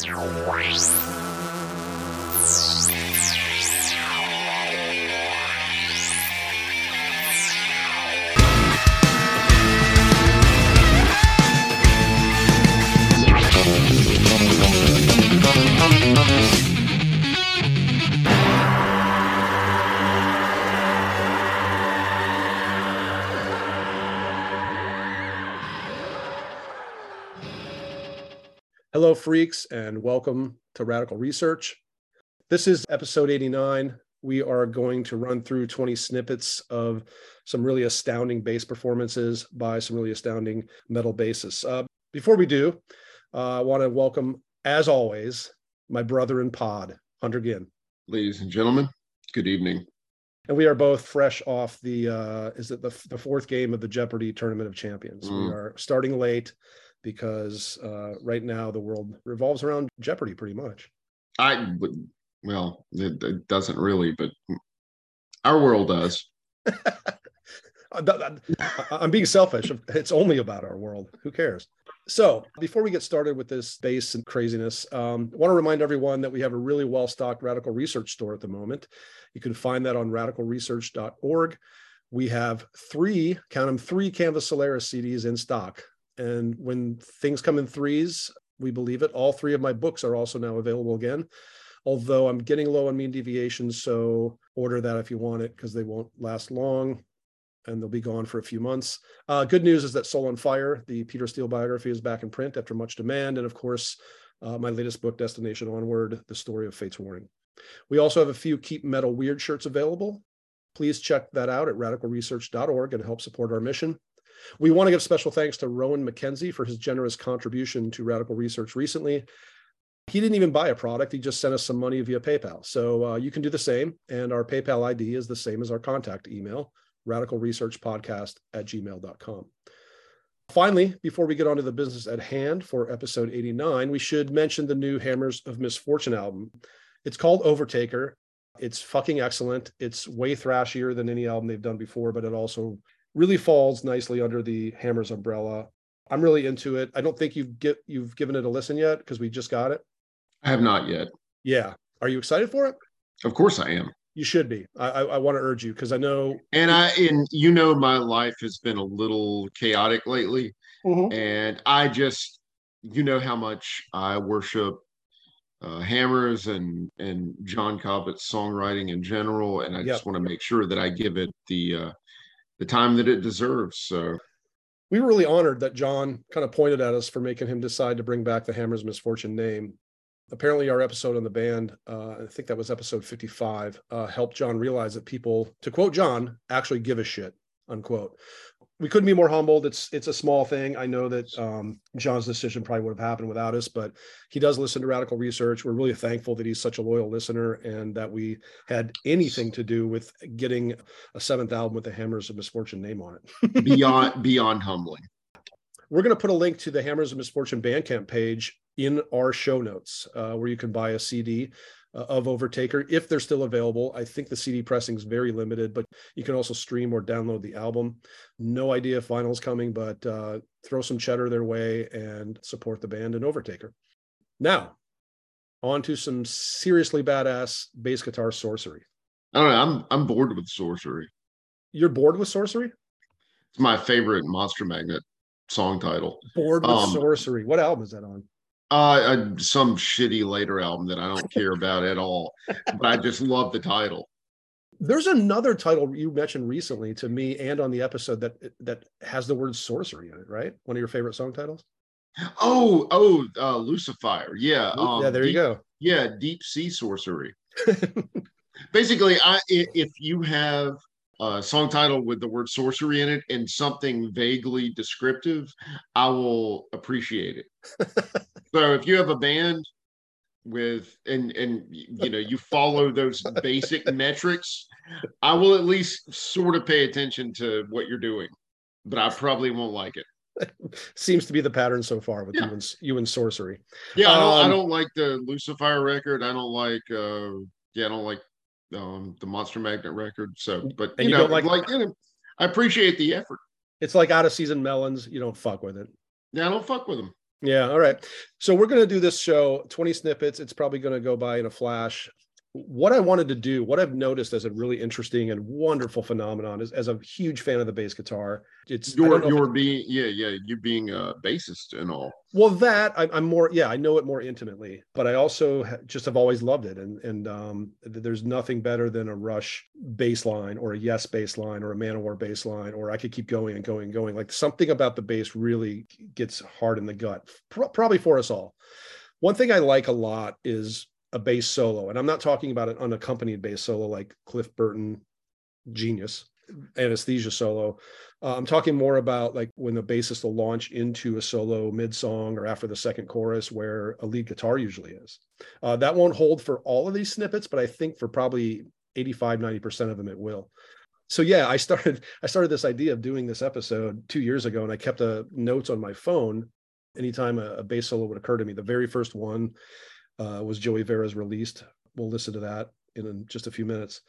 Thank you. Hello, freaks, and welcome to Radical Research. This is episode 89. We are going to run through 20 snippets of some really astounding bass performances by some really astounding metal bassists. Uh, before we do, uh, I want to welcome, as always, my brother in pod, Hunter Ginn. Ladies and gentlemen, good evening. And we are both fresh off the, uh, is it the, the fourth game of the Jeopardy Tournament of Champions? Mm. We are starting late because uh, right now the world revolves around Jeopardy pretty much. I would, well, it, it doesn't really, but our world does. I'm being selfish. It's only about our world. Who cares? So, before we get started with this bass and craziness, um, I want to remind everyone that we have a really well stocked radical research store at the moment. You can find that on radicalresearch.org. We have three, count them, three Canvas Solaris CDs in stock. And when things come in threes, we believe it. All three of my books are also now available again. Although I'm getting low on mean deviations, so order that if you want it because they won't last long and they'll be gone for a few months. Uh, good news is that Soul on Fire, the Peter Steele biography, is back in print after much demand. And of course, uh, my latest book, Destination Onward, The Story of Fate's Warning. We also have a few Keep Metal Weird shirts available. Please check that out at radicalresearch.org and help support our mission. We want to give special thanks to Rowan McKenzie for his generous contribution to radical research recently. He didn't even buy a product, he just sent us some money via PayPal. So uh, you can do the same. And our PayPal ID is the same as our contact email radicalresearchpodcast at gmail.com. Finally, before we get on to the business at hand for episode 89, we should mention the new Hammers of Misfortune album. It's called Overtaker. It's fucking excellent. It's way thrashier than any album they've done before, but it also really falls nicely under the Hammers umbrella. I'm really into it. I don't think you've get you've given it a listen yet because we just got it. I have not yet. Yeah. Are you excited for it? Of course I am. You should be. I, I, I want to urge you because I know. And I and you know my life has been a little chaotic lately, mm-hmm. and I just you know how much I worship uh, Hammers and and John Cobbett's songwriting in general, and I yep. just want to make sure that I give it the uh, the time that it deserves. So we were really honored that John kind of pointed at us for making him decide to bring back the Hammers Misfortune name. Apparently, our episode on the band, uh, I think that was episode 55, uh, helped John realize that people, to quote John, actually give a shit, unquote we couldn't be more humbled. It's it's a small thing. I know that um, John's decision probably would have happened without us, but he does listen to Radical Research. We're really thankful that he's such a loyal listener and that we had anything to do with getting a seventh album with the Hammers of Misfortune name on it. beyond beyond humbling. We're going to put a link to the Hammers of Misfortune Bandcamp page in our show notes, uh, where you can buy a CD of Overtaker if they're still available. I think the CD pressing is very limited, but you can also stream or download the album. No idea if vinyl's coming, but uh, throw some cheddar their way and support the band and Overtaker. Now, on to some seriously badass bass guitar sorcery. I don't know. I'm I'm bored with sorcery. You're bored with sorcery? It's my favorite Monster Magnet song title. Bored with um, sorcery. What album is that on? Uh, some shitty later album that I don't care about at all, but I just love the title. There's another title you mentioned recently to me and on the episode that that has the word sorcery in it, right? One of your favorite song titles. Oh, oh, uh, Lucifer. Yeah. Um, yeah, there deep, you go. Yeah, deep sea sorcery. Basically, I if you have a song title with the word sorcery in it and something vaguely descriptive, I will appreciate it. so if you have a band with and and you know you follow those basic metrics, I will at least sort of pay attention to what you're doing, but I probably won't like it. Seems to be the pattern so far with yeah. you, and, you and sorcery. Yeah, I don't, um, I don't like the Lucifer record. I don't like. uh Yeah, I don't like um, the Monster Magnet record. So, but you, you know, like, like you know, I appreciate the effort. It's like out of season melons. You don't fuck with it. Yeah, I don't fuck with them. Yeah. All right. So we're going to do this show 20 snippets. It's probably going to go by in a flash what I wanted to do, what I've noticed as a really interesting and wonderful phenomenon is as a huge fan of the bass guitar. It's you're you're being yeah yeah you being a bassist and all. Well, that I, am more yeah I know it more intimately, but I also just have always loved it, and and um, there's nothing better than a Rush bass line or a Yes bass line or a Manowar bass line, or I could keep going and going and going. Like something about the bass really gets hard in the gut, probably for us all. One thing I like a lot is a bass solo, and I'm not talking about an unaccompanied bass solo like Cliff Burton, genius, anesthesia solo. Uh, I'm talking more about like when the bassist will launch into a solo mid song or after the second chorus, where a lead guitar usually is. Uh, that won't hold for all of these snippets, but I think for probably 85, 90% of them it will. So yeah, I started I started this idea of doing this episode two years ago, and I kept a notes on my phone anytime a, a bass solo would occur to me. The very first one uh, was Joey Vera's released. We'll listen to that in just a few minutes.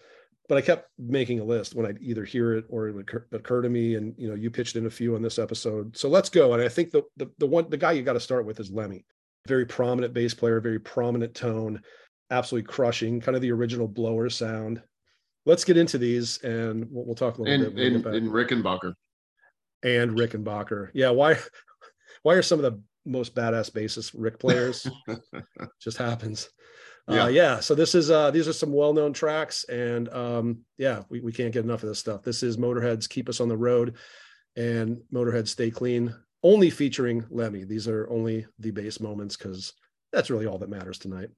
But I kept making a list when I'd either hear it or it would occur, occur to me. And you know, you pitched in a few on this episode. So let's go. And I think the the, the one the guy you got to start with is Lemmy. Very prominent bass player, very prominent tone, absolutely crushing, kind of the original blower sound. Let's get into these and we'll, we'll talk a little bit about and, bit. And, and Rickenbacker. And Rickenbacker. Yeah. Why why are some of the most badass bassist Rick players. Just happens. Uh, yeah. Uh, yeah. So this is uh, these are some well-known tracks, and um, yeah, we, we can't get enough of this stuff. This is Motorhead's "Keep Us on the Road" and Motorhead "Stay Clean," only featuring Lemmy. These are only the bass moments because that's really all that matters tonight.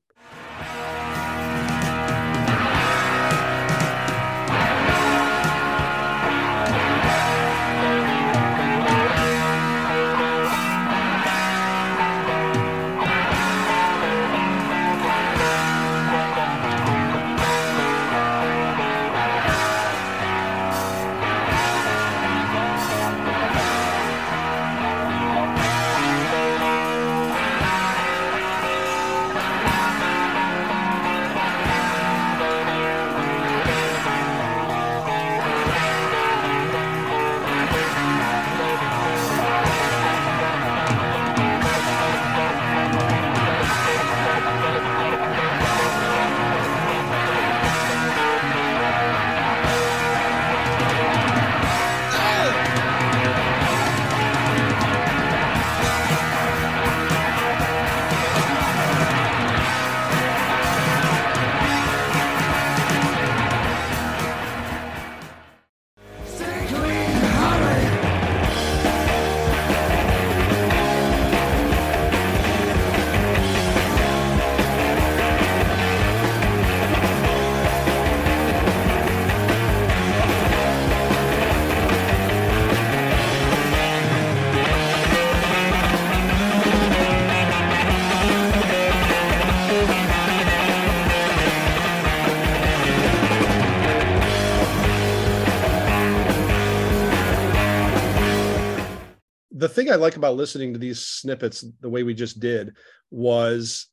Thing I like about listening to these snippets the way we just did was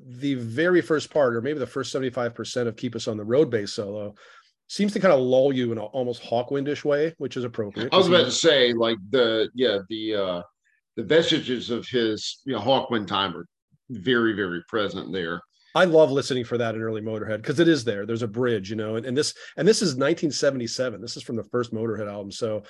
the very first part, or maybe the first 75% of Keep Us on the Road bass solo, seems to kind of lull you in an almost Hawkwindish way, which is appropriate. I was about to say, like the yeah, the uh the vestiges of his you know, Hawkwind time are very, very present there. I love listening for that in early Motorhead because it is there. There's a bridge, you know, and, and this and this is 1977. This is from the first Motorhead album, so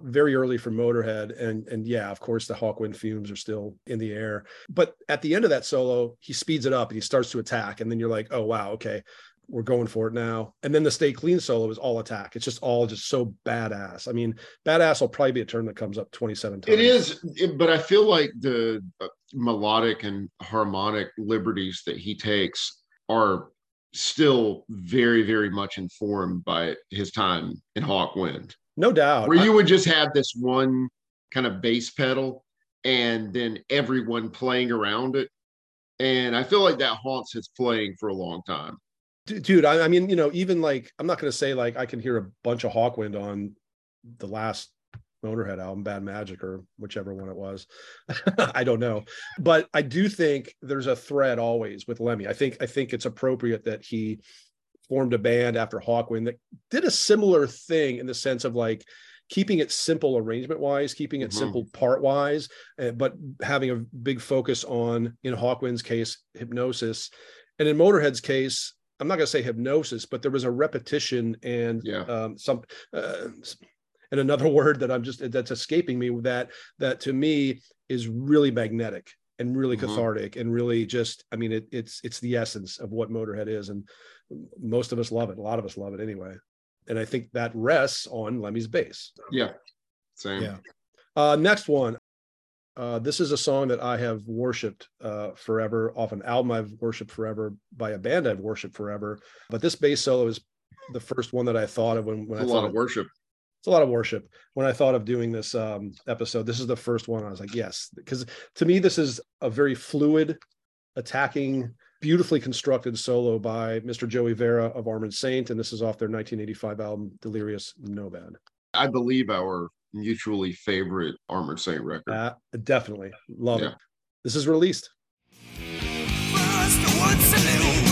very early for Motorhead. And and yeah, of course, the Hawkwind fumes are still in the air. But at the end of that solo, he speeds it up and he starts to attack. And then you're like, oh wow, okay, we're going for it now. And then the Stay Clean solo is all attack. It's just all just so badass. I mean, badass will probably be a term that comes up 27 times. It is, but I feel like the uh, melodic and harmonic liberties that he takes are still very, very much informed by his time in Hawkwind. No doubt. Where you would just have this one kind of bass pedal and then everyone playing around it. And I feel like that haunts his playing for a long time. Dude, I, I mean, you know, even like, I'm not going to say like I can hear a bunch of Hawkwind on the last Motorhead album, Bad Magic, or whichever one it was. I don't know, but I do think there's a thread always with Lemmy. I think I think it's appropriate that he formed a band after Hawkwind that did a similar thing in the sense of like keeping it simple arrangement wise, keeping it mm-hmm. simple part wise, uh, but having a big focus on, in Hawkwind's case, hypnosis. And in Motorhead's case, I'm not going to say hypnosis, but there was a repetition and yeah. um, some, uh, and another word that I'm just that's escaping me that that to me is really magnetic and really mm-hmm. cathartic and really just I mean it, it's it's the essence of what Motorhead is and most of us love it. A lot of us love it anyway. And I think that rests on Lemmy's bass. Yeah. Same. Yeah. Uh, next one. Uh, this is a song that I have worshipped uh, forever, off an album I've worshipped forever, by a band I've worshipped forever. But this bass solo is the first one that I thought of when, when I thought of worship. It's a lot of worship. When I thought of doing this um, episode, this is the first one I was like, yes, because to me this is a very fluid, attacking, beautifully constructed solo by Mr. Joey Vera of Armored Saint, and this is off their 1985 album Delirious Nomad. I believe our mutually favorite Armored Saint record. Uh, definitely love yeah. it. This is released. oh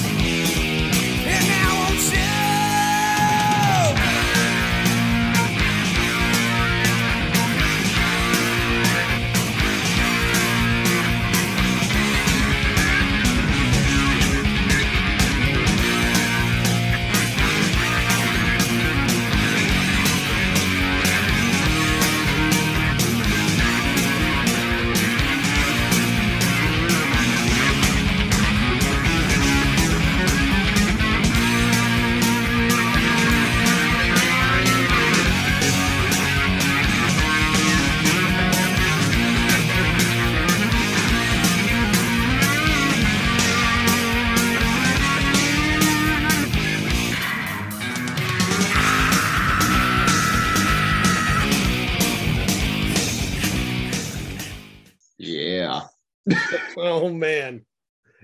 man,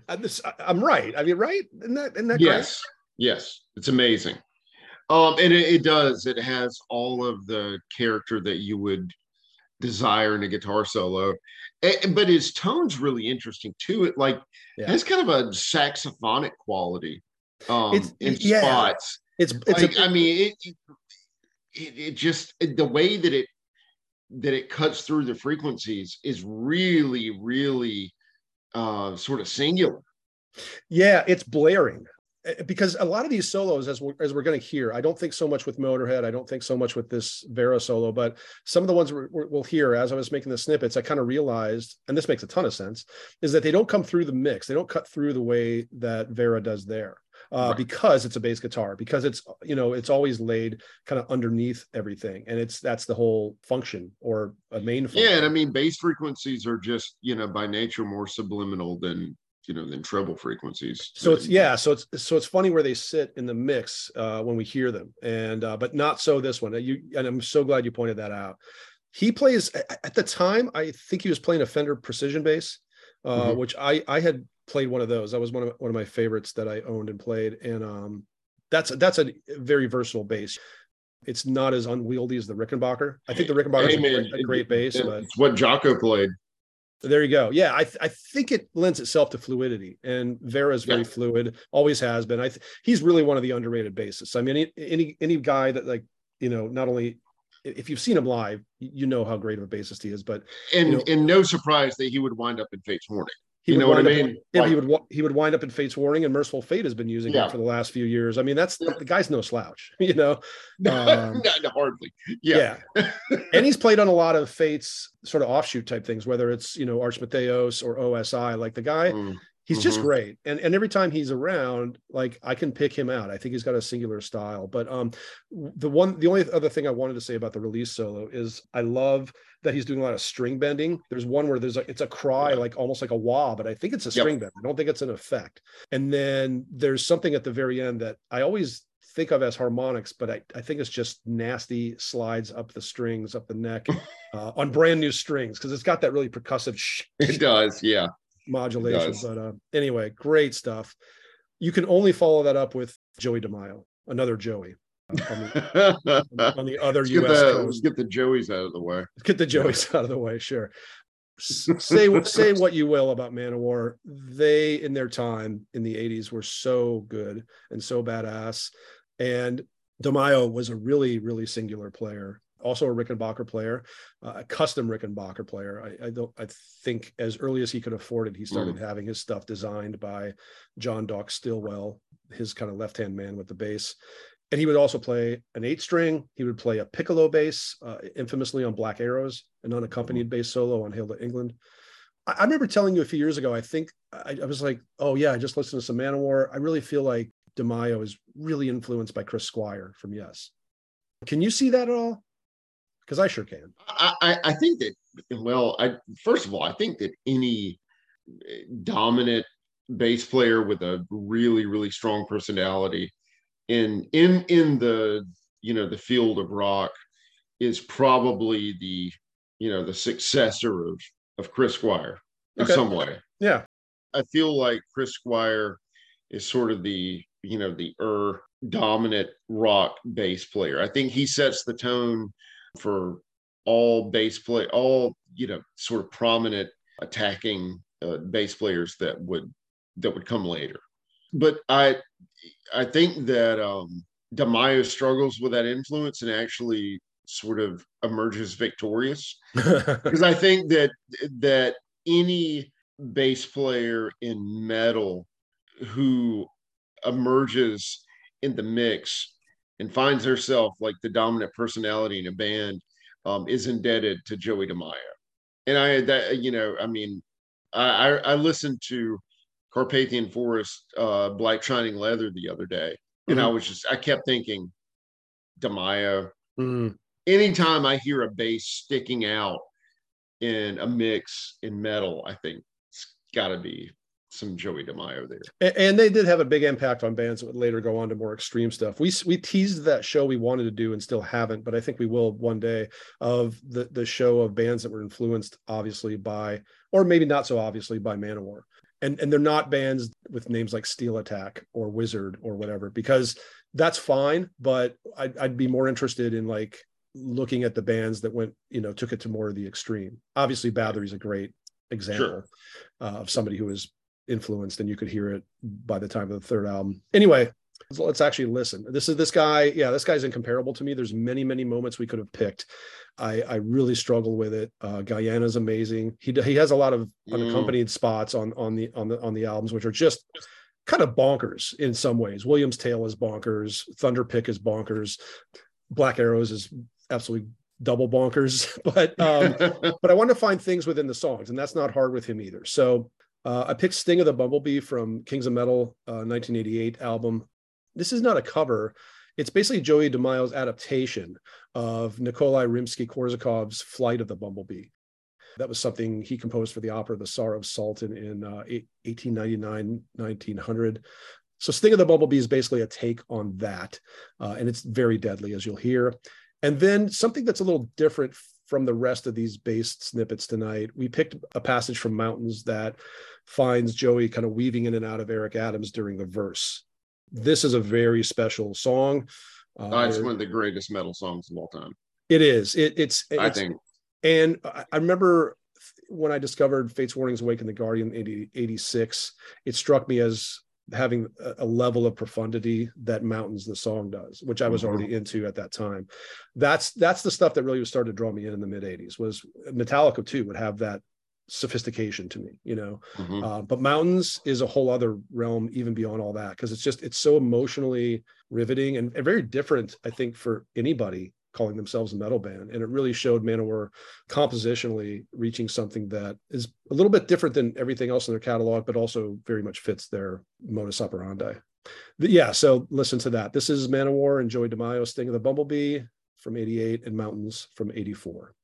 I, this, I, am right. I mean, right? Isn't that, isn't that yes, great? yes, it's amazing. Um, and it, it does. It has all of the character that you would desire in a guitar solo. And, but his tone's really interesting too. It like yeah. has kind of a saxophonic quality um it's, in yeah. spots. It's it's like, a, I mean it, it it just the way that it that it cuts through the frequencies is really really uh, sort of singular. Yeah, it's blaring eh, because a lot of these solos, as we're, as we're going to hear, I don't think so much with Motorhead. I don't think so much with this Vera solo, but some of the ones we will hear as I was making the snippets, I kind of realized, and this makes a ton of sense, is that they don't come through the mix. They don't cut through the way that Vera does there uh, right. because it's a bass guitar because it's you know it's always laid kind of underneath everything and it's that's the whole function or a main function. yeah and i mean bass frequencies are just you know by nature more subliminal than you know than treble frequencies so it's yeah so it's so it's funny where they sit in the mix uh when we hear them and uh but not so this one you and i'm so glad you pointed that out he plays at the time i think he was playing a fender precision bass uh, mm-hmm. which I I had played one of those. That was one of one of my favorites that I owned and played, and um, that's that's a very versatile bass. It's not as unwieldy as the Rickenbacker. I think the Rickenbacker is a, great bass, it, but it's what Jaco played. There you go. Yeah, I th- I think it lends itself to fluidity, and Vera is very yeah. fluid, always has been. I th- he's really one of the underrated bassists. I mean, any, any any guy that like you know not only if you've seen him live, you know how great of a bassist he is. But and you know, and no surprise that he would wind up in Fates Warning. He you know what I mean? Up, like, he would he would wind up in Fates Warning, and Mercyful Fate has been using yeah. it for the last few years. I mean, that's yeah. the guy's no slouch, you know. Um, hardly, yeah. yeah. and he's played on a lot of Fates sort of offshoot type things, whether it's you know Arch Matheos or OSI. Like the guy, mm. He's mm-hmm. just great, and and every time he's around, like I can pick him out. I think he's got a singular style. But um, the one, the only other thing I wanted to say about the release solo is I love that he's doing a lot of string bending. There's one where there's a it's a cry, like almost like a wah, but I think it's a string yep. bend. I don't think it's an effect. And then there's something at the very end that I always think of as harmonics, but I, I think it's just nasty slides up the strings, up the neck uh, on brand new strings because it's got that really percussive. Sh- it does, yeah. Modulation. But uh, anyway, great stuff. You can only follow that up with Joey DeMaio, another Joey on the, on the other let's U.S. The, coast. Let's get the Joeys out of the way. Let's get the Joeys out of the way. Sure. say say what you will about Manowar. They in their time in the '80s were so good and so badass, and DeMaio was a really really singular player. Also a Rickenbacker player, uh, a custom Rickenbacker player. I, I, don't. I think as early as he could afford it, he started mm. having his stuff designed by John Doc Stillwell, his kind of left hand man with the bass. And he would also play an eight string. He would play a piccolo bass, uh, infamously on Black Arrows, an unaccompanied bass solo on Hail to England. I, I remember telling you a few years ago. I think I, I was like, "Oh yeah, I just listened to some Manowar." I really feel like DeMaio is really influenced by Chris Squire from Yes. Can you see that at all? Because I sure can. I, I think that well, I first of all, I think that any eh, dominant bass player with a really really strong personality in in in the you know the field of rock is probably the you know the successor of of Chris Squire in okay. some way. Yeah, I feel like Chris Squire is sort of the you know the er dominant rock bass player. I think he sets the tone for all bass play, all you know, sort of prominent attacking uh, bass players that would that would come later. But I I think that um, DeMaio struggles with that influence and actually sort of emerges victorious because I think that that any bass player in metal who emerges in the mix and finds herself like the dominant personality in a band um, is indebted to Joey DeMaio. And I that you know, I mean, I I, listened to Carpathian Forest, uh, Black Shining Leather the other day, and mm-hmm. I was just I kept thinking, DeMaio. Mm. Anytime I hear a bass sticking out in a mix in metal, I think it's got to be some Joey DeMaio there. And, and, they did have a big impact on bands that would later go on to more extreme stuff. We we teased that show we wanted to do and still haven't, but I think we will one day of the the show of bands that were influenced obviously by or maybe not so obviously by Manowar. And and they're not bands with names like Steel Attack or Wizard or whatever because that's fine, but I'd, I'd be more interested in like looking at the bands that went, you know, took it to more of the extreme. Obviously, Bathory's a great example sure. uh, of somebody who was influenced and you could hear it by the time of the third album. Anyway let's actually listen. This is this guy yeah this guy's incomparable to me. There's many many moments we could have picked. I i really struggle with it. Uh guyana's amazing. He he has a lot of mm. unaccompanied spots on on the on the on the albums which are just kind of bonkers in some ways. Williams tale is bonkers. Thunder pick is bonkers. Black arrows is absolutely double bonkers. But um but i want to find things within the songs and that's not hard with him either. So uh, I picked Sting of the Bumblebee from Kings of Metal, uh, 1988 album. This is not a cover. It's basically Joey DeMaio's adaptation of Nikolai Rimsky-Korsakov's Flight of the Bumblebee. That was something he composed for the opera The Tsar of Sultan in uh, 1899, 1900. So Sting of the Bumblebee is basically a take on that. Uh, and it's very deadly, as you'll hear. And then something that's a little different from the rest of these bass snippets tonight. We picked a passage from Mountains that finds Joey kind of weaving in and out of Eric Adams during the verse. This is a very special song. Uh, oh, it's one of the greatest metal songs of all time. It is. It, it's. I think. And I remember when I discovered Fate's Warnings Awaken the Guardian in 86, it struck me as having a level of profundity that mountains the song does which i was mm-hmm. already into at that time that's that's the stuff that really was started to draw me in in the mid 80s was metallica too would have that sophistication to me you know mm-hmm. uh, but mountains is a whole other realm even beyond all that because it's just it's so emotionally riveting and, and very different i think for anybody calling themselves a metal band. And it really showed Manowar compositionally reaching something that is a little bit different than everything else in their catalog, but also very much fits their modus operandi. Yeah, so listen to that. This is Manowar and Joey DeMaio, Sting of the Bumblebee from 88 and Mountains from 84.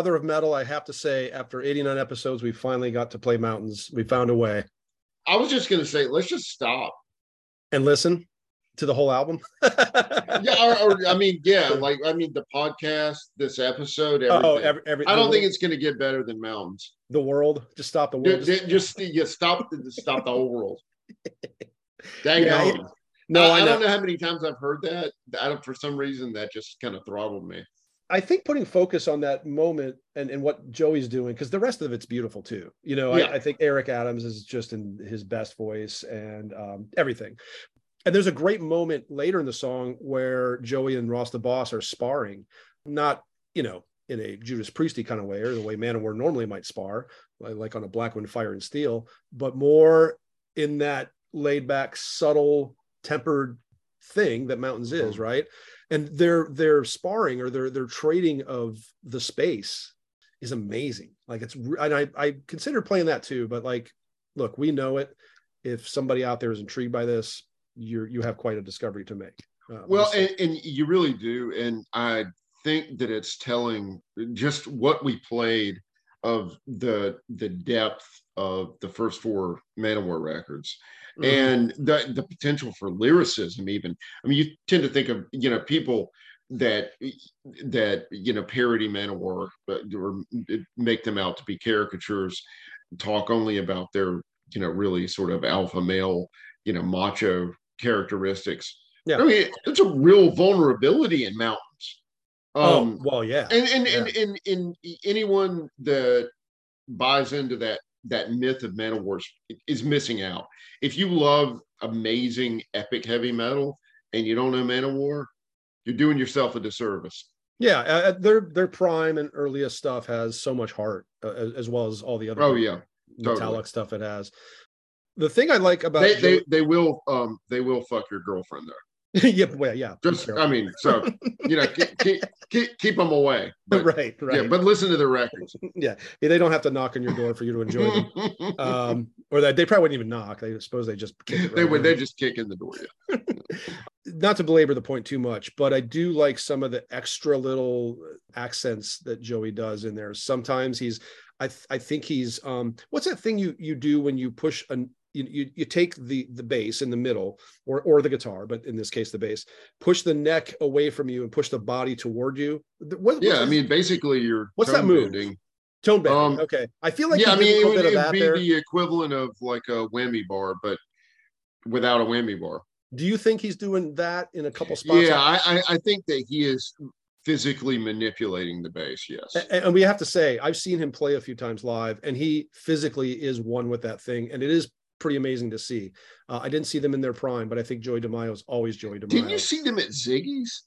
Brother of metal, I have to say, after 89 episodes, we finally got to play mountains. We found a way. I was just gonna say, let's just stop and listen to the whole album. yeah, or, or, I mean, yeah, like I mean, the podcast, this episode, oh, everything. Oh, every, every, I don't think it's going to get better than mountains. The world, just stop the world. Just, just, just stop, stop the whole world. Dang yeah, no, I, I, I don't know how many times I've heard that. I don't, for some reason, that just kind of throttled me. I think putting focus on that moment and, and what Joey's doing, because the rest of it's beautiful too. You know, yeah. I, I, think Eric Adams is just in his best voice and um, everything. And there's a great moment later in the song where Joey and Ross the Boss are sparring, not, you know, in a Judas Priesty kind of way or the way Manowar normally might spar, like on a Black Wind Fire and Steel, but more in that laid back, subtle, tempered thing that Mountains is, mm-hmm. right? And their their sparring or their their trading of the space is amazing. Like it's and I I consider playing that too, but like look, we know it. If somebody out there is intrigued by this, you're you have quite a discovery to make. Uh, well, and, and you really do, and I think that it's telling just what we played of the the depth of the first four Manowar records mm-hmm. and the the potential for lyricism even. I mean you tend to think of you know people that that you know parody Manowar but or make them out to be caricatures talk only about their you know really sort of alpha male you know macho characteristics. Yeah. I mean it's a real vulnerability in mountains. Oh, um, oh well yeah. and and, yeah. and and and anyone that buys into that that myth of Manowar is missing out. If you love amazing epic heavy metal and you don't know Manowar, you're doing yourself a disservice. Yeah, uh, uh, their their prime and earliest stuff has so much heart, uh, as, as, well as all the other. Oh yeah, metallic totally. stuff it has. The thing I like about they, they, they will um they will fuck your girlfriend though. yeah, well, yeah. Just, I mean, so you know, keep, keep, keep, keep them away. But, right, right. Yeah, but listen to the records. yeah. yeah, they don't have to knock on your door for you to enjoy them, um, or that they probably wouldn't even knock. They suppose they just right they would. They just kick in the door. Yeah. Not to belabor the point too much, but I do like some of the extra little accents that Joey does in there. Sometimes he's, I, th- I think he's, um, what's that thing you you do when you push an you, you, you take the the bass in the middle or or the guitar but in this case the bass push the neck away from you and push the body toward you. What, yeah i mean basically you're what's that move? bending. tone bending um, okay. I feel like yeah i mean it would, it be there. the equivalent of like a whammy bar but without a whammy bar. Do you think he's doing that in a couple spots? Yeah I, I think that he is physically manipulating the bass yes. And, and, we have to say i've seen him play a few times live and he physically is one with that thing and it is pretty amazing to see. Uh, I didn't see them in their prime, but I think Joey DeMaio is always Joey DeMaio. Didn't you see them at Ziggy's?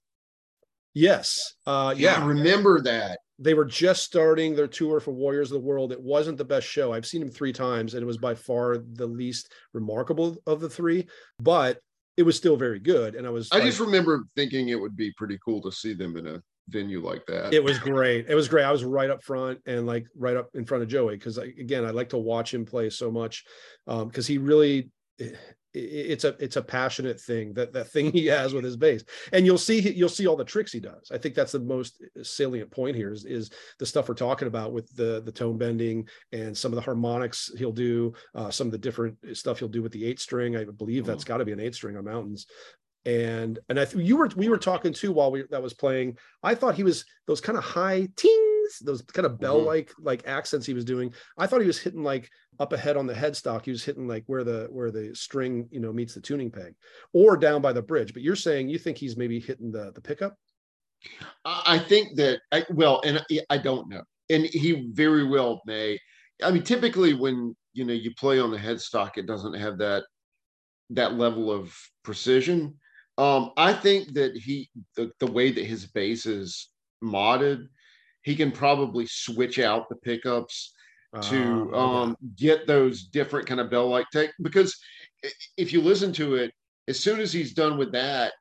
Yes. Uh, yeah, I remember that. They were just starting their tour for Warriors of the World. It wasn't the best show. I've seen them three times, and it was by far the least remarkable of the three, but it was still very good. And I was I like, just remember thinking it would be pretty cool to see them in a venue like that. It was great. It was great. I was right up front and like right up in front of Joey because again, I like to watch him play so much because um, he really. it's a it's a passionate thing that that thing he has with his bass and you'll see you'll see all the tricks he does i think that's the most salient point here is, is the stuff we're talking about with the the tone bending and some of the harmonics he'll do uh, some of the different stuff he'll do with the eight string i believe that's got to be an eight string on mountains and and I th- you were we were talking too while we that was playing. I thought he was those kind of high tings, those kind of bell like mm-hmm. like accents he was doing. I thought he was hitting like up ahead on the headstock. He was hitting like where the where the string you know meets the tuning peg, or down by the bridge. But you're saying you think he's maybe hitting the the pickup. I think that I well, and I don't know, and he very well may. I mean, typically when you know you play on the headstock, it doesn't have that that level of precision um, I think that he the, the way that his bass is modded, he can probably switch out the pickups to uh, um, get those different kind of bell like take because if you listen to it, as soon as he's done with that,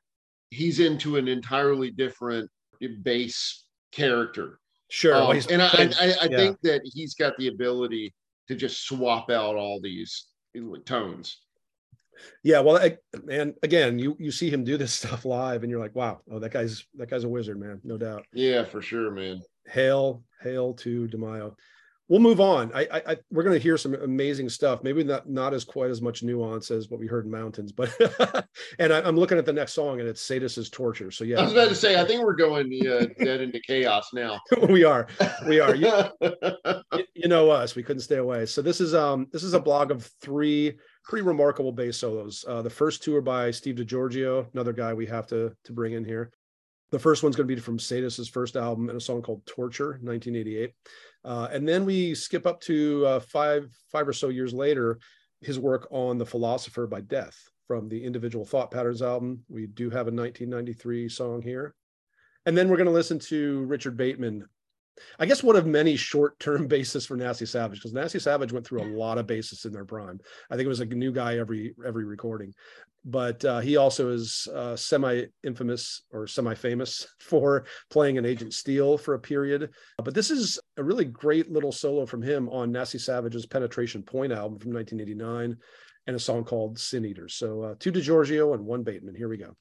he's into an entirely different bass character. Sure, um, and I, I, I yeah. think that he's got the ability to just swap out all these tones. Yeah, well, I, and again, you you see him do this stuff live, and you're like, wow, oh, that guy's that guy's a wizard, man, no doubt. Yeah, for sure, man. Hail, hail to DeMaio we'll move on. I, I, we're going to hear some amazing stuff. Maybe not not as quite as much nuance as what we heard in Mountains, but and I, am looking at the next song and it's Sadus's Torture. So yeah, I was about to say I think we're going uh, dead into chaos now. we are, we are. You, you, know us. We couldn't stay away. So this is um this is a blog of three pretty remarkable bass solos. Uh, the first two are by Steve DiGiorgio, another guy we have to to bring in here. The first one's going to be from Sadus's first album and a song called Torture, 1988. Uh, and then we skip up to uh, five five or so years later, his work on The Philosopher by Death from the Individual Thought Patterns album. We do have a 1993 song here. And then we're going to listen to Richard Bateman I guess one of many short-term bases for Nasty Savage because Nasty Savage went through a lot of bases in their prime. I think it was a new guy every every recording, but uh, he also is uh, semi-infamous or semi-famous for playing an Agent Steel for a period. But this is a really great little solo from him on Nasty Savage's Penetration Point album from 1989, and a song called Sin Eaters. So uh, two DiGiorgio and one Bateman. Here we go.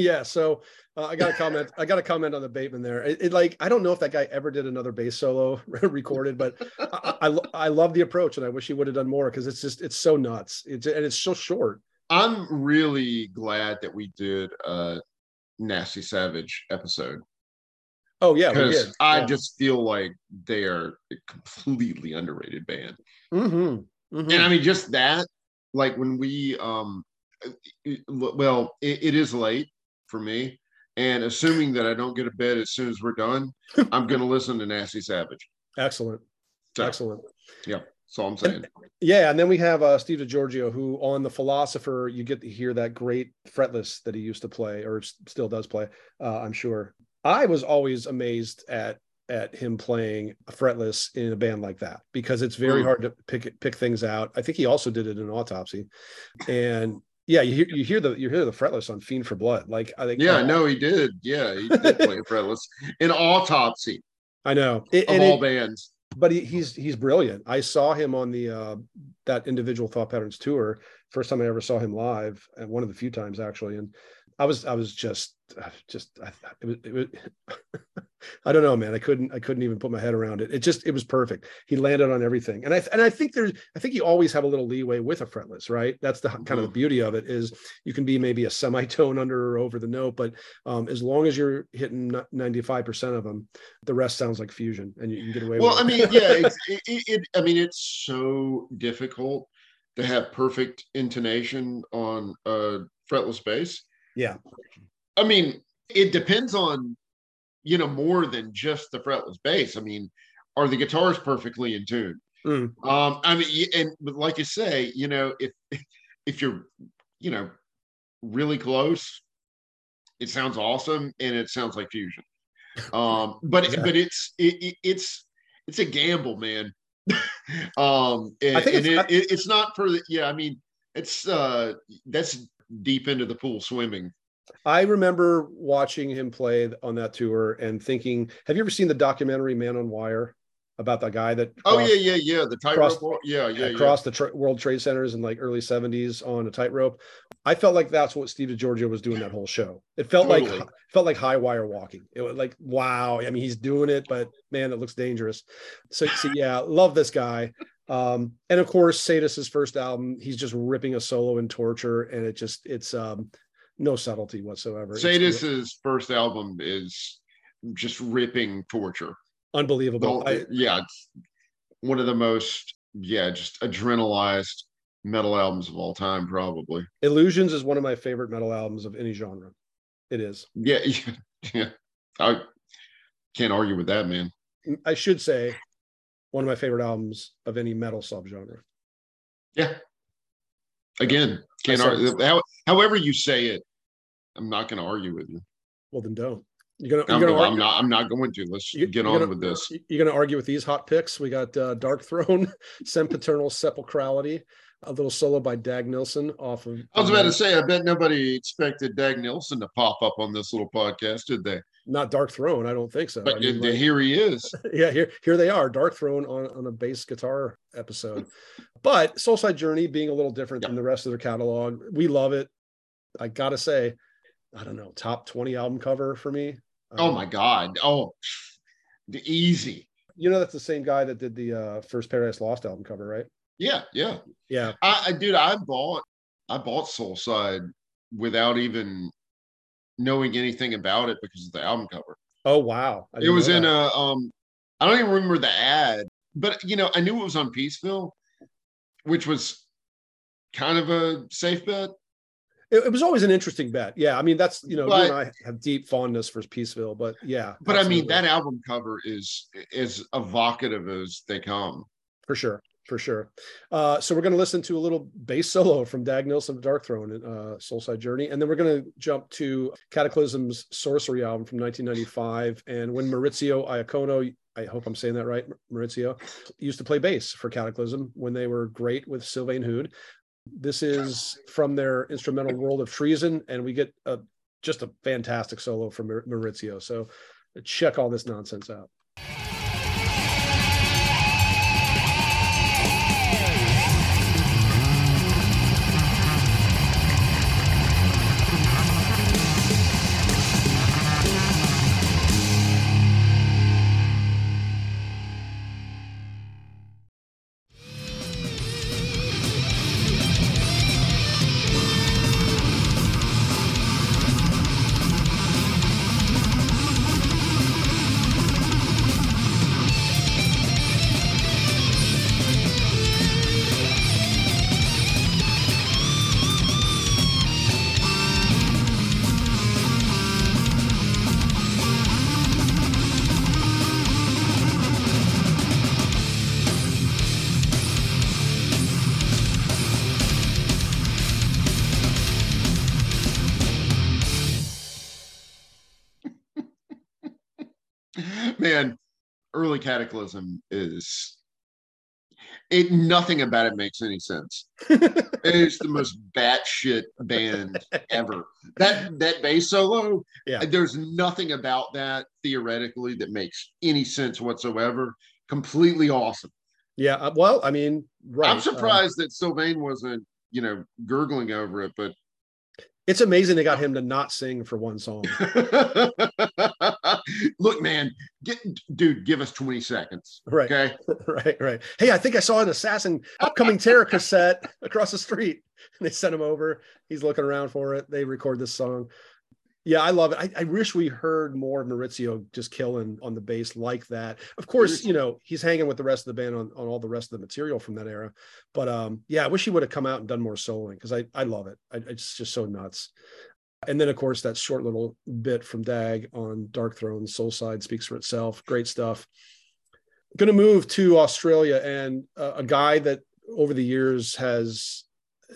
Yeah. So uh, I got a comment. I got a comment on the Bateman there. It, it, like I don't know if that guy ever did another bass solo recorded, but I, I, I love the approach, and I wish he would have done more because it's just it's so nuts. It's and it's so short. I'm really glad that we did a Nasty Savage episode. Oh yeah, because I yeah. just feel like they are a completely underrated band. Mm-hmm. Mm-hmm. And I mean, just that, like when we, um, well, it, it is late, for me. And assuming that I don't get a bed as soon as we're done, I'm going to listen to Nasty Savage. Excellent. So, Excellent. Yeah. So I'm saying. And, yeah. And then we have uh, Steve DiGiorgio, who on The Philosopher, you get to hear that great fretless that he used to play or still does play, uh, I'm sure. I was always amazed at at him playing fretless in a band like that because it's very mm. hard to pick pick things out. I think he also did it in autopsy, and yeah, you hear you hear the you hear the fretless on Fiend for Blood. Like I think. Yeah, uh, no, he did. Yeah, he did play fretless in Autopsy. I know it, of all it, bands. But he, he's he's brilliant. I saw him on the uh, that individual thought patterns tour. First time I ever saw him live, and one of the few times actually. And I was I was just just I, it was, it was I don't know, man. I couldn't I couldn't even put my head around it. It just it was perfect. He landed on everything, and I and I think there's I think you always have a little leeway with a fretless, right? That's the kind of the mm-hmm. beauty of it is you can be maybe a semitone under or over the note, but um, as long as you're hitting 95 percent of them, the rest sounds like fusion, and you can get away. Well, I mean, yeah, it, it, it, I mean, it's so difficult to have perfect intonation on a fretless bass yeah. I mean, it depends on, you know, more than just the fretless bass. I mean, are the guitars perfectly in tune? Mm. Um, I mean, and like you say, you know, if if you're, you know, really close, it sounds awesome and it sounds like fusion. Um, but but it's it, it, it's it's a gamble, man. um, and, I think it's, it, it, it's not for the yeah. I mean, it's uh that's deep into the pool swimming. I remember watching him play on that tour and thinking, have you ever seen the documentary Man on Wire about the guy that Oh yeah, yeah, yeah. The tightrope. Yeah, yeah, yeah. across the tra- World Trade Centers in like early 70s on a tightrope. I felt like that's what Steve DiGiorgio was doing that whole show. It felt Totally. like felt like high wire walking. It was like wow. I mean, he's doing it, but man, it looks dangerous. So, so yeah, love this guy. Um, and of course, Sadus's first album, he's just ripping a solo in torture, and it just it's um no subtlety whatsoever. Sadus's first album is just ripping torture. unbelievable. The- I, yeah, it's one of the most yeah, just adrenalized metal albums of all time, probably. Illusions is one of my favorite metal albums of any genre. It is. Yeah, yeah, yeah. I can't argue with that, man. I should say one of my favorite albums of any metal subgenre. Yeah. Again, can't argue. How, however you say it, I'm not going to argue with you. Well, then don't. You're gonna, I'm, you're gonna, I'm not. I'm not going to. Let's you- get on gonna- with this. You're gonna argue with these hot picks. We got uh, Darkthrone, Sempiternal Sepulchrality, a little solo by Dag Nilsen off of. I was about to say, I bet nobody expected Dag Nilsen to pop up on this little podcast, did they? Not Darkthrone. I don't think so. But I mean, like- here he is. yeah, here here they are, Darkthrone on on a bass guitar episode. But Soulside Journey being a little different than the rest of their catalog, we love it. I gotta say, I don't know, top twenty album cover for me. Oh Um, my God. Oh, the easy. You know that's the same guy that did the uh, first Paradise Lost album cover, right? Yeah, yeah. Yeah, I, I dude, I bought I bought Soulside without even knowing anything about it because of the album cover. Oh wow! It was in a um I don't even remember the ad, but you know, I knew it was on Peaceville, which was kind of a safe bet. It, it was always an interesting bet. Yeah, I mean that's you know you and I have deep fondness for Peaceville, but yeah. But I mean, that album cover is as evocative as they come. for sure, for sure. Uh, so we're going to listen to a little bass solo from Dag Nilsen of Darkthrone, uh, Soulside Journey, and then we're going to jump to Kataklysm's Sorcery album from 1995. And when Maurizio Iacono, I hope I'm saying that right, Maurizio, used to play bass for Kataklysm when they were great with Sylvain Houde. This is from their instrumental World of Treason, and we get a just a fantastic solo from Maurizio. So check all this nonsense out. Early Kataklysm is it. Nothing about it makes any sense. It's the most batshit band ever. That that bass solo, Yeah. There's nothing about that theoretically that makes any sense whatsoever. Completely awesome. Yeah, uh, well, I mean, right. I'm um, surprised that Sylvain wasn't, you know, gurgling over it, but it's amazing they got him to not sing for one song. look, man, get dude, give us 20 seconds. Right, Okay. right, right. Hey, I think I saw an assassin upcoming terror cassette across the street. And they sent him over. He's looking around for it. They record this song. Yeah, I love it. I, I wish we heard more of Maurizio just killing on the bass like that. Of course, you know, he's hanging with the rest of the band on, on all the rest of the material from that era. But um, yeah, I wish he would have come out and done more soloing because I, I love it. I, it's just so nuts. And then, of course, that short little bit from Dag on Darkthrone, Soul Side speaks for itself. Great stuff. Going to move to Australia and uh, a guy that over the years has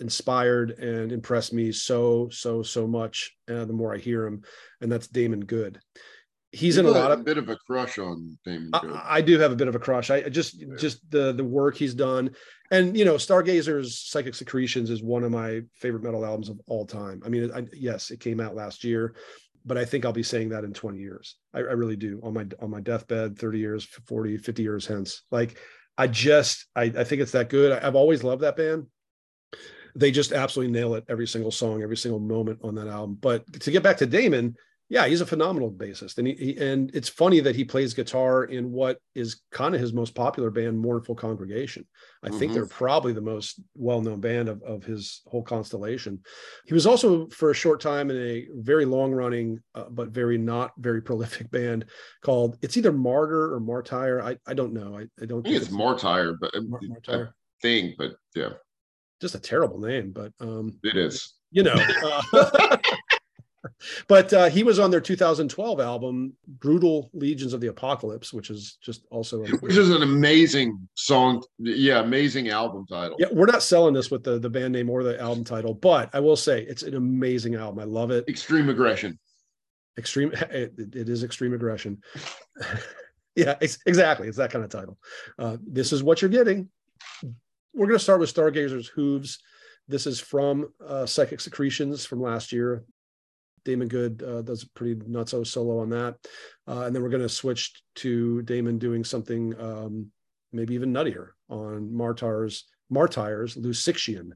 inspired and impressed me so, so, so much. Uh, the more I hear him, and that's Damon Good. He's in a lot of bit of a crush on Damon I, I do have a bit of a crush. I just just the the work he's done, and you know, Stargazer's Psychic Secretions is one of my favorite metal albums of all time. I mean, I, yes, it came out last year. but I think I'll be saying that in 20 years. I, I really do on my on my deathbed, 30 years, 40, 50 years hence. Like I just I, I think it's that good. I, I've always loved that band. They just absolutely nail it every single song, every single moment on that album. But to get back to Damon, yeah, he's a phenomenal bassist, and he, he, and it's funny that he plays guitar in what is kind of his most popular band, Mournful Congregation. I mm-hmm. think they're probably the most well-known band of, of his whole constellation. He was also for a short time in a very long-running uh, but very not very prolific band called it's either Martyr or Martyr. I, I don't know. I, I don't think, it's, it's Martyr, but um, Martyr. thing, but yeah, just a terrible name. But um, it is. You know. Uh, but uh, he was on their 2012 album brutal legions of the apocalypse which is just also a, which is an amazing song. Yeah amazing album title. Yeah we're not selling this with the the band name or the album title but i will say it's an amazing album. I love it. Extreme aggression. Extreme it, it is extreme aggression. Yeah exactly it's that kind of title. Uh, this is what you're getting. We're going to start with stargazers hooves. This is from uh, psychic secretions from last year Damon Good uh, does a pretty nutso solo on that. Uh, and then we're going to switch to Damon doing something um, maybe even nuttier on Martar's Martyr's Lucixian.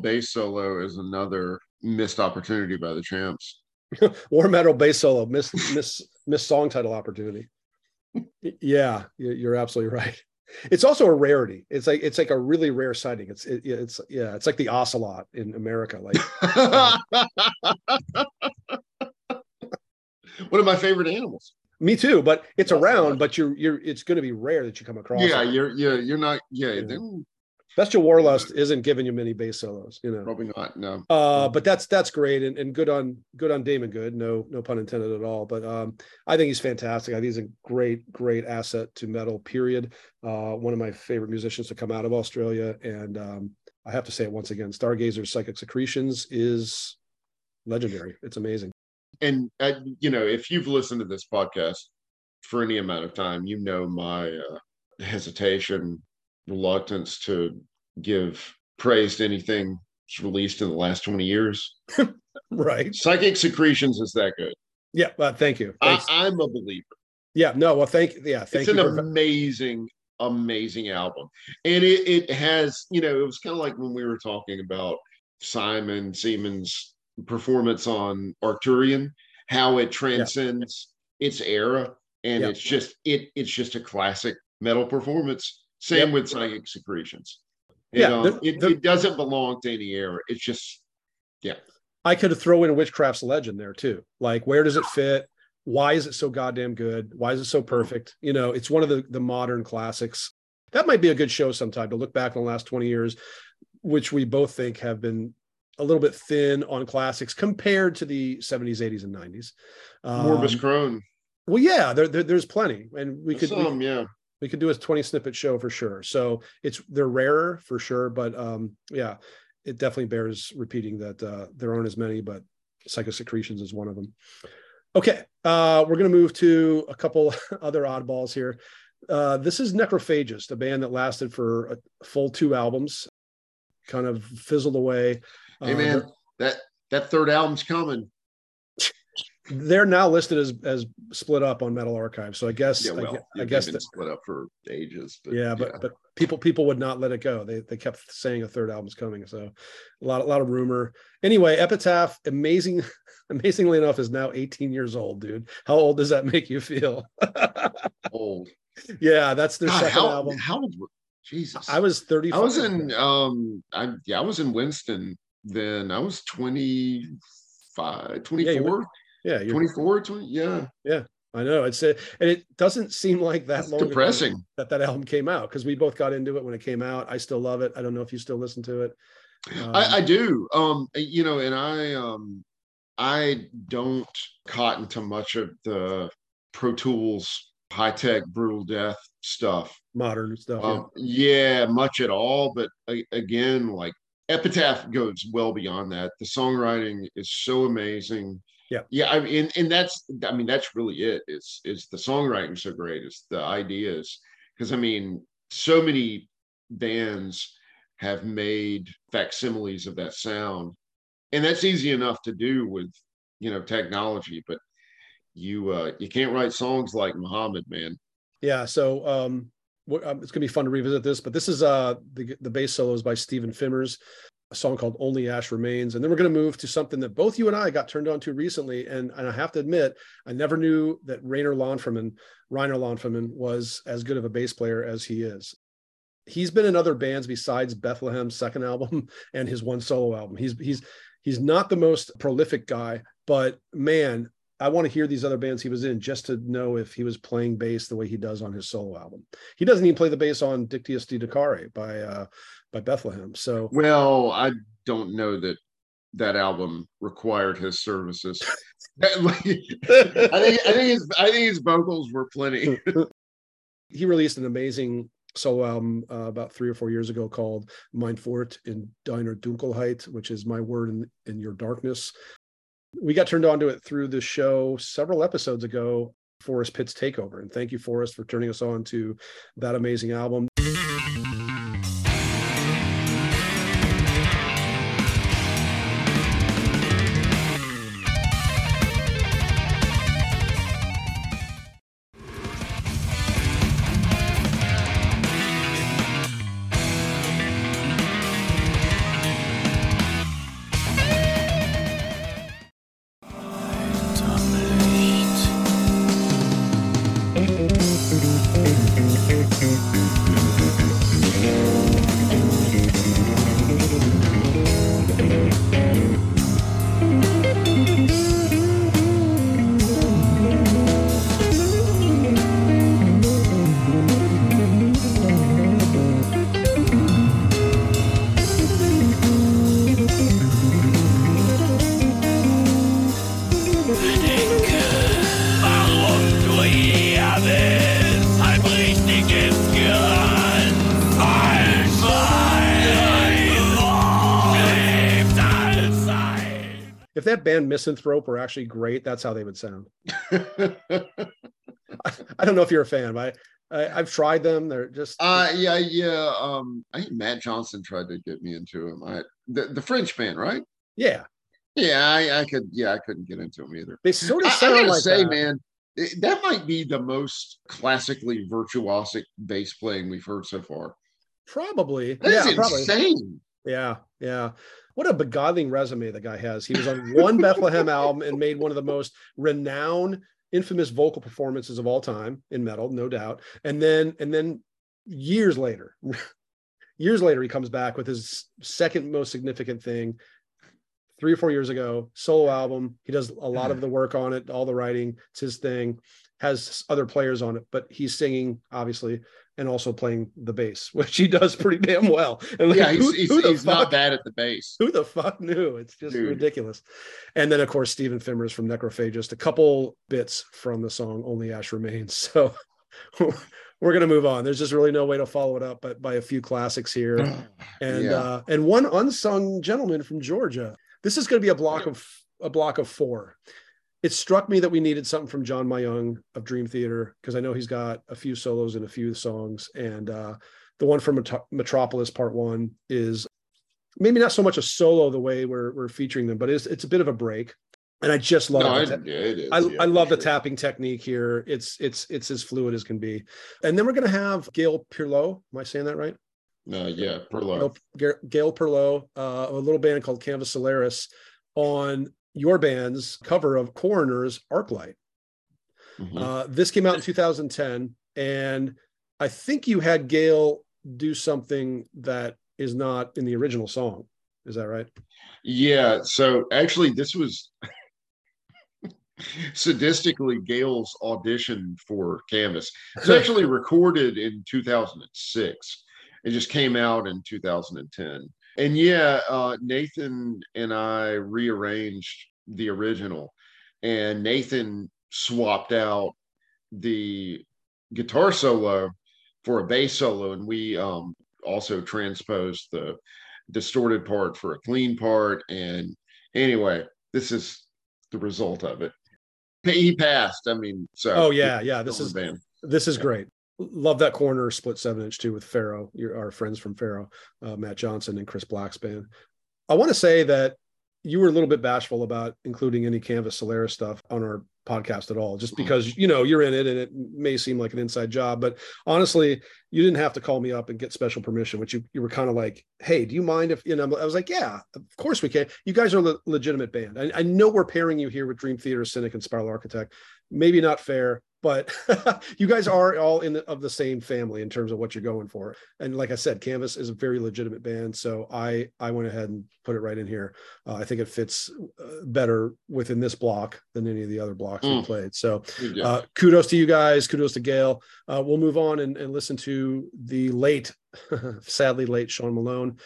Bass solo is another missed opportunity by the champs. war metal bass solo, miss miss miss song title opportunity. yeah, you're absolutely right. It's also a rarity. It's like it's like a really rare sighting. It's it, it's yeah, it's like the ocelot in America. Like um, one of my favorite animals. Me too, but it's around. But you're you're it's going to be rare that you come across. Yeah, it. you're yeah you're not yeah. yeah. Bestial Warlust isn't giving you many bass solos, you know. Probably not, no. Uh, but that's that's great and, and good on good on Damon Good. No, no pun intended at all. But um, I think he's fantastic. I think he's a great, great asset to metal, period. Uh, one of my favorite musicians to come out of Australia. And um, I have to say it once again, Stargazer's Psychic Secretions is legendary. It's amazing. And uh, you know, if you've listened to this podcast for any amount of time, you know my uh, hesitation reluctance to give praise to anything released in the last 20 years. right. Psychic Secretions is that good. Yeah. Well, thank you. I, am a believer. Yeah. No. Well, thank Yeah. Thank it's you. It's an amazing, amazing album. And it, it has, you know, it was kind of like when we were talking about Simon Simon's performance on Arcturian, how it transcends yeah. its era. And yeah. it's just, it it's just a classic metal performance same yep. with psychic secretions. You yeah, know, the, it, the, it doesn't belong to any era. It's just, yeah. I could throw in a Witchcraft's Legend there too. Like, where does it fit? Why is it so goddamn good? Why is it so perfect? You know, it's one of the the modern classics. That might be a good show sometime to look back on the last 20 years, which we both think have been a little bit thin on classics compared to the 70s, 80s, and 90s. Um, Morbus Chron. Well, yeah, there, there, there's plenty, and we could some, we, yeah we could do a 20 snippet show for sure. So it's they're rarer for sure but um yeah it definitely bears repeating that uh there aren't as many but Psychic Secretions is one of them. Okay uh we're going to move to a couple other oddballs here. Uh this is necrophagist a band that lasted for a full two albums kind of fizzled away. Hey man uh, that that third album's coming they're now listed as as split up on Metal Archive. So I guess Yeah, well, I, yeah, I guess that, split up for ages. But yeah, but but people people would not let it go. They they kept saying a third album's coming. So a lot a lot of rumor. Anyway, Epitaph, amazing, amazingly enough, is now 18 years old, dude. How old does that make you feel? old. yeah, that's their God, second how, album. how old? were- Jesus, I was 30. I was in um I yeah, I was in Winston then. I was 25, 24, yeah, you're, 24, 20, yeah. Yeah. I know it's a, and it doesn't seem like that long depressing. that that album came out because we both got into it when it came out. I still love it. I don't know if you still listen to it. Um, I, I do. Um, you know, and I um I don't cotton to much of the Pro Tools high tech brutal death stuff. modern stuff. yeah. Um, yeah, much at all. But again, like Epitaph goes well beyond that. The songwriting is so amazing. Yeah. yeah. I mean, and, that's I mean that's really it. It's it's the songwriting so great. It's the ideas because I mean so many bands have made facsimiles of that sound, and that's easy enough to do with you know technology, but you uh you can't write songs like Muhammad, man. Yeah. So um, um, it's gonna be fun to revisit this, but this is uh the the bass solos by Stephan Fimmers, a song called "Only Ash Remains," and then we're gonna move to something that both you and I got turned on to recently, and and I have to admit, I never knew that Rainer Landfermann, Rainer Landfermann, was as good of a bass player as he is. He's been in other bands besides Bethlehem's second album and his one solo album. He's he's he's not the most prolific guy, but man, I want to hear these other bands he was in just to know if he was playing bass the way he does on his solo album. He doesn't even play the bass on Dictius Te Necare by uh by Bethlehem. So Well, I don't know that that album required his services. I think I think his I think his vocals were plenty. he released an amazing solo album uh, about three or four years ago called Mein Wort in Deiner Dunkelheit, which is my word in, in your darkness. We got turned on to it through the show several episodes ago, Forrest Pitt's Takeover. And thank you, Forrest, for turning us on to that amazing album. If that band Misanthrope were actually great, that's how they would sound. I don't know if you're a fan, but I, I, I've tried them. They're just uh yeah, yeah. Um I think Matt Johnson tried to get me into him. I the, the French band, right? yeah. Yeah, I, I could yeah, I couldn't get into him either. They sort I, of I sound gotta like say, that. man, it- that might be the most classically virtuosic bass playing we've heard so far. Probably. That's yeah, probably. insane. Yeah, yeah. What a beguiling resume the guy has. He was on one Bethlehem album and made one of the most renowned, infamous vocal performances of all time in metal, no doubt. And then, and then years later, years later, he comes back with his second most significant thing. Three or four years ago, solo album. He does a lot of mm. the work on it, all the writing. It's his thing. Has other players on it, but he's singing obviously, and also playing the bass, which he does pretty damn well. And like, Yeah, he's, who- he's, who he's not bad at the bass. who the fuck knew? It's just Dude. ridiculous. And then, of course, Stephan Fimmers from Necrophagist, a couple bits from the song Only Ash Remains. So we're going to move on. There's just really no way to follow it up but by a few classics here. And Yeah. uh, and one unsung gentleman from Georgia. This is going to be a block of a block of four. It struck me that we needed something from John Myung of Dream Theater because I know he's got a few solos and a few songs, and uh, the one from Metro- Metropolis Part One is maybe not so much a solo the way we're we're featuring them, but it's it's a bit of a break. and I just love No, it. it, yeah, it is. I, yeah, I love for the sure. tapping technique here. It's it's it's as fluid as can be. And then we're gonna have Gail Pirlo. Am I saying that right? No, yeah, Perlow. Gail, Gail Perlow, uh, a little band called Canvas Solaris, on your band's cover of Coroner's Arclight. Mhm. Uh, this came out in 2010, and I think you had Gail do something that is not in the original song. Is that right? Yeah. So actually, this was sadistically Gail's audition for Canvas. It's actually recorded in 2006. It just came out in 2010. And yeah, uh, Nathan and I rearranged the original, and Nathan swapped out the guitar solo for a bass solo, and we um, also transposed the distorted part for a clean part. And anyway, this is the result of it. He passed. I mean, so Oh yeah, yeah. This is in the band. this is great. Love that Coroner split seven inch too with Pharaoh, your our friends from Pharaoh, uh, Matt Johnson and Chris Blackspan. I want to say that you were a little bit bashful about including any Canvas Solaris stuff on our podcast at all, just Mhm. because you know you're in it and it may seem like an inside job. But honestly, you didn't have to call me up and get special permission, which you you were kind of like, hey, do you mind if you know? I was like, yeah, of course we can. You guys are a le- legitimate band. I, I know we're pairing you here with Dream Theater, Cynic, and Spiral Architect. Maybe not fair, but you guys are all in the, of the same family in terms of what you're going for. And like I said, Canvas is a very legitimate band, so I I went ahead and put it right in here. Uh, I think it fits uh, better within this block than any of the other blocks Mm. played. So uh, kudos to you guys. Kudos to Gail. Uh, we'll move on and, and listen to the late, sadly late Sean Malone,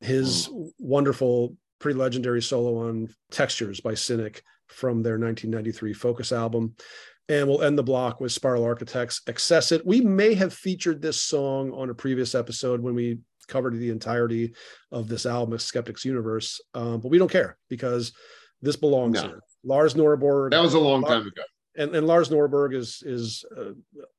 his wonderful, pretty legendary solo on Textures by Cynic from their 1993 Focus album. And we'll end the block with Spiral Architects Excessit. We may have featured this song on a previous episode when we covered the entirety of this album, Skeptics Universe, um, but we don't care because this belongs No. here. Lars Norberg that was a long time ago. and, and Lars Norberg is is uh,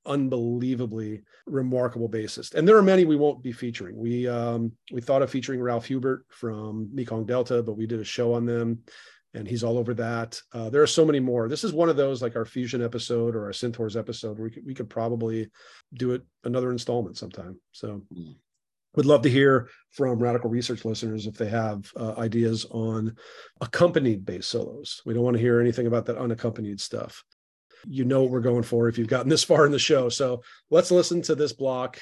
unbelievably remarkable bassist. And there are many we won't be featuring. We um, we thought of featuring Ralph Hubert from Mekong Delta, but we did a show on them, and he's all over that. Uh, there are so many more. This is one of those like our fusion episode or our Synthors episode where we could, we could probably do it another installment sometime. So. Mm. Would love to hear from radical research listeners if they have uh, ideas on accompanied bass solos. We don't want to hear anything about that unaccompanied stuff you know what we're going for if you've gotten this far in the show. So let's listen to this block.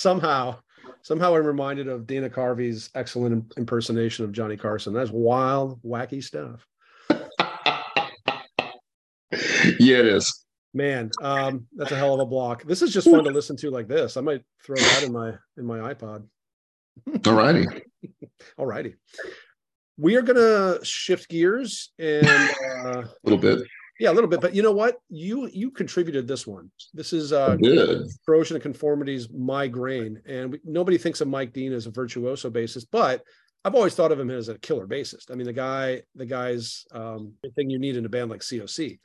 Somehow somehow I'm reminded of Dana Carvey's excellent impersonation of Johnny Carson. That's wild, wacky stuff. yeah, it is. Man, um, that's a hell of a block. This is just fun to listen to like this. I might throw that in my in my iPod. All righty. All righty. We are gonna shift gears and uh, A little bit. Yeah, a little bit. But you know what? You you contributed this one. This is uh, Good. Corrosion of Conformity's migraine and we, nobody thinks of mike dean as a virtuoso bassist but i've always thought of him as a killer bassist i mean the guy the guy's um thing you need in a band like coc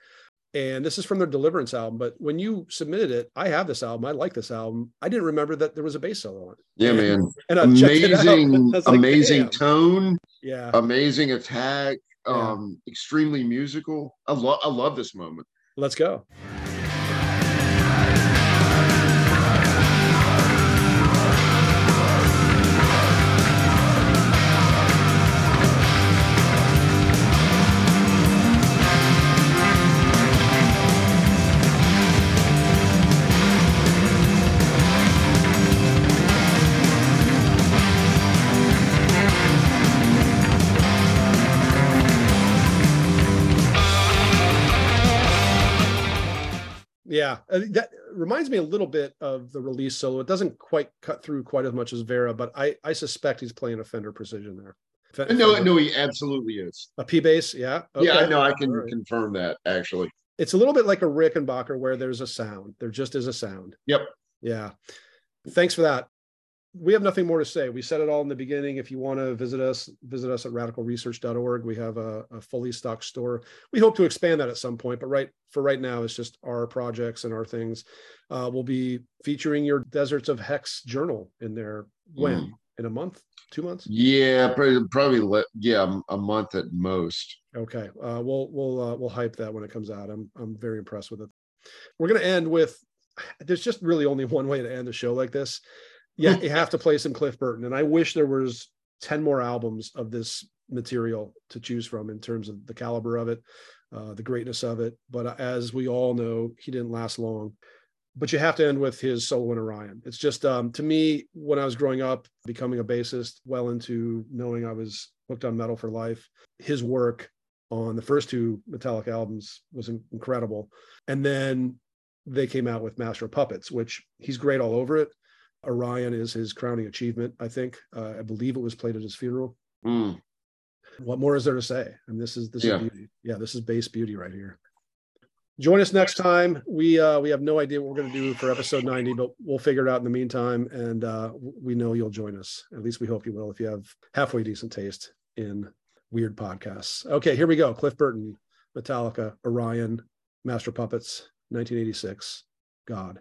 and this is from their deliverance album but when you submitted it i have this album i like this album i didn't remember that there was a bass solo on it Yeah, man. and I checked it out. Amazing, like, amazing tone, yeah amazing attack, Yeah. um, extremely musical. I love I love this moment. let's go Yeah, uh, that reminds me a little bit of the release solo. It doesn't quite cut through quite as much as Vera, but I I suspect he's playing a Fender Precision there. Fe- No, Fender- no, he absolutely is. a P bass, yeah. Yeah, no, I can right. confirm that actually. It's a little bit like a Rickenbacker where there's a sound. There just is a sound. Yep. Yeah. Thanks for that. We have nothing more to say. We said it all in the beginning. If you want to visit us, visit us at radicalresearch.org. We have a, a fully stocked store. We hope to expand that at some point, but right for right now, it's just our projects and our things. Uh, we'll be featuring your Deserts of Hex journal in there when? Mm. In a month? Two months? Yeah, probably, probably yeah, a month at most. Okay, uh, we'll we'll uh, we'll hype that when it comes out. I'm I'm very impressed with it. We're gonna end with. There's just really only one way to end a show like this. Yeah, you have to play some Cliff Burton, and I wish there was ten more albums of this material to choose from in terms of the caliber of it, uh, the greatness of it. But as we all know, he didn't last long. But you have to end with his solo in Orion. It's just um, to me when I was growing up, becoming a bassist, well into knowing I was hooked on metal for life. His work on the first two Metallica albums was in- incredible. And then they came out with Master of Puppets, which he's great all over it. Orion is his crowning achievement, I think. Uh, I believe it was played at his funeral. Mm. What more is there to say? And this is this Yeah. is beauty. Yeah, this is bass beauty right here. Join us next time. We uh, we have no idea what we're going to do for episode 90, but we'll figure it out in the meantime. And uh, we know you'll join us. At least we hope you will if you have halfway decent taste in weird podcasts. Okay, here we go. Cliff Burton, Metallica, Orion, Master Puppets, 1986. God.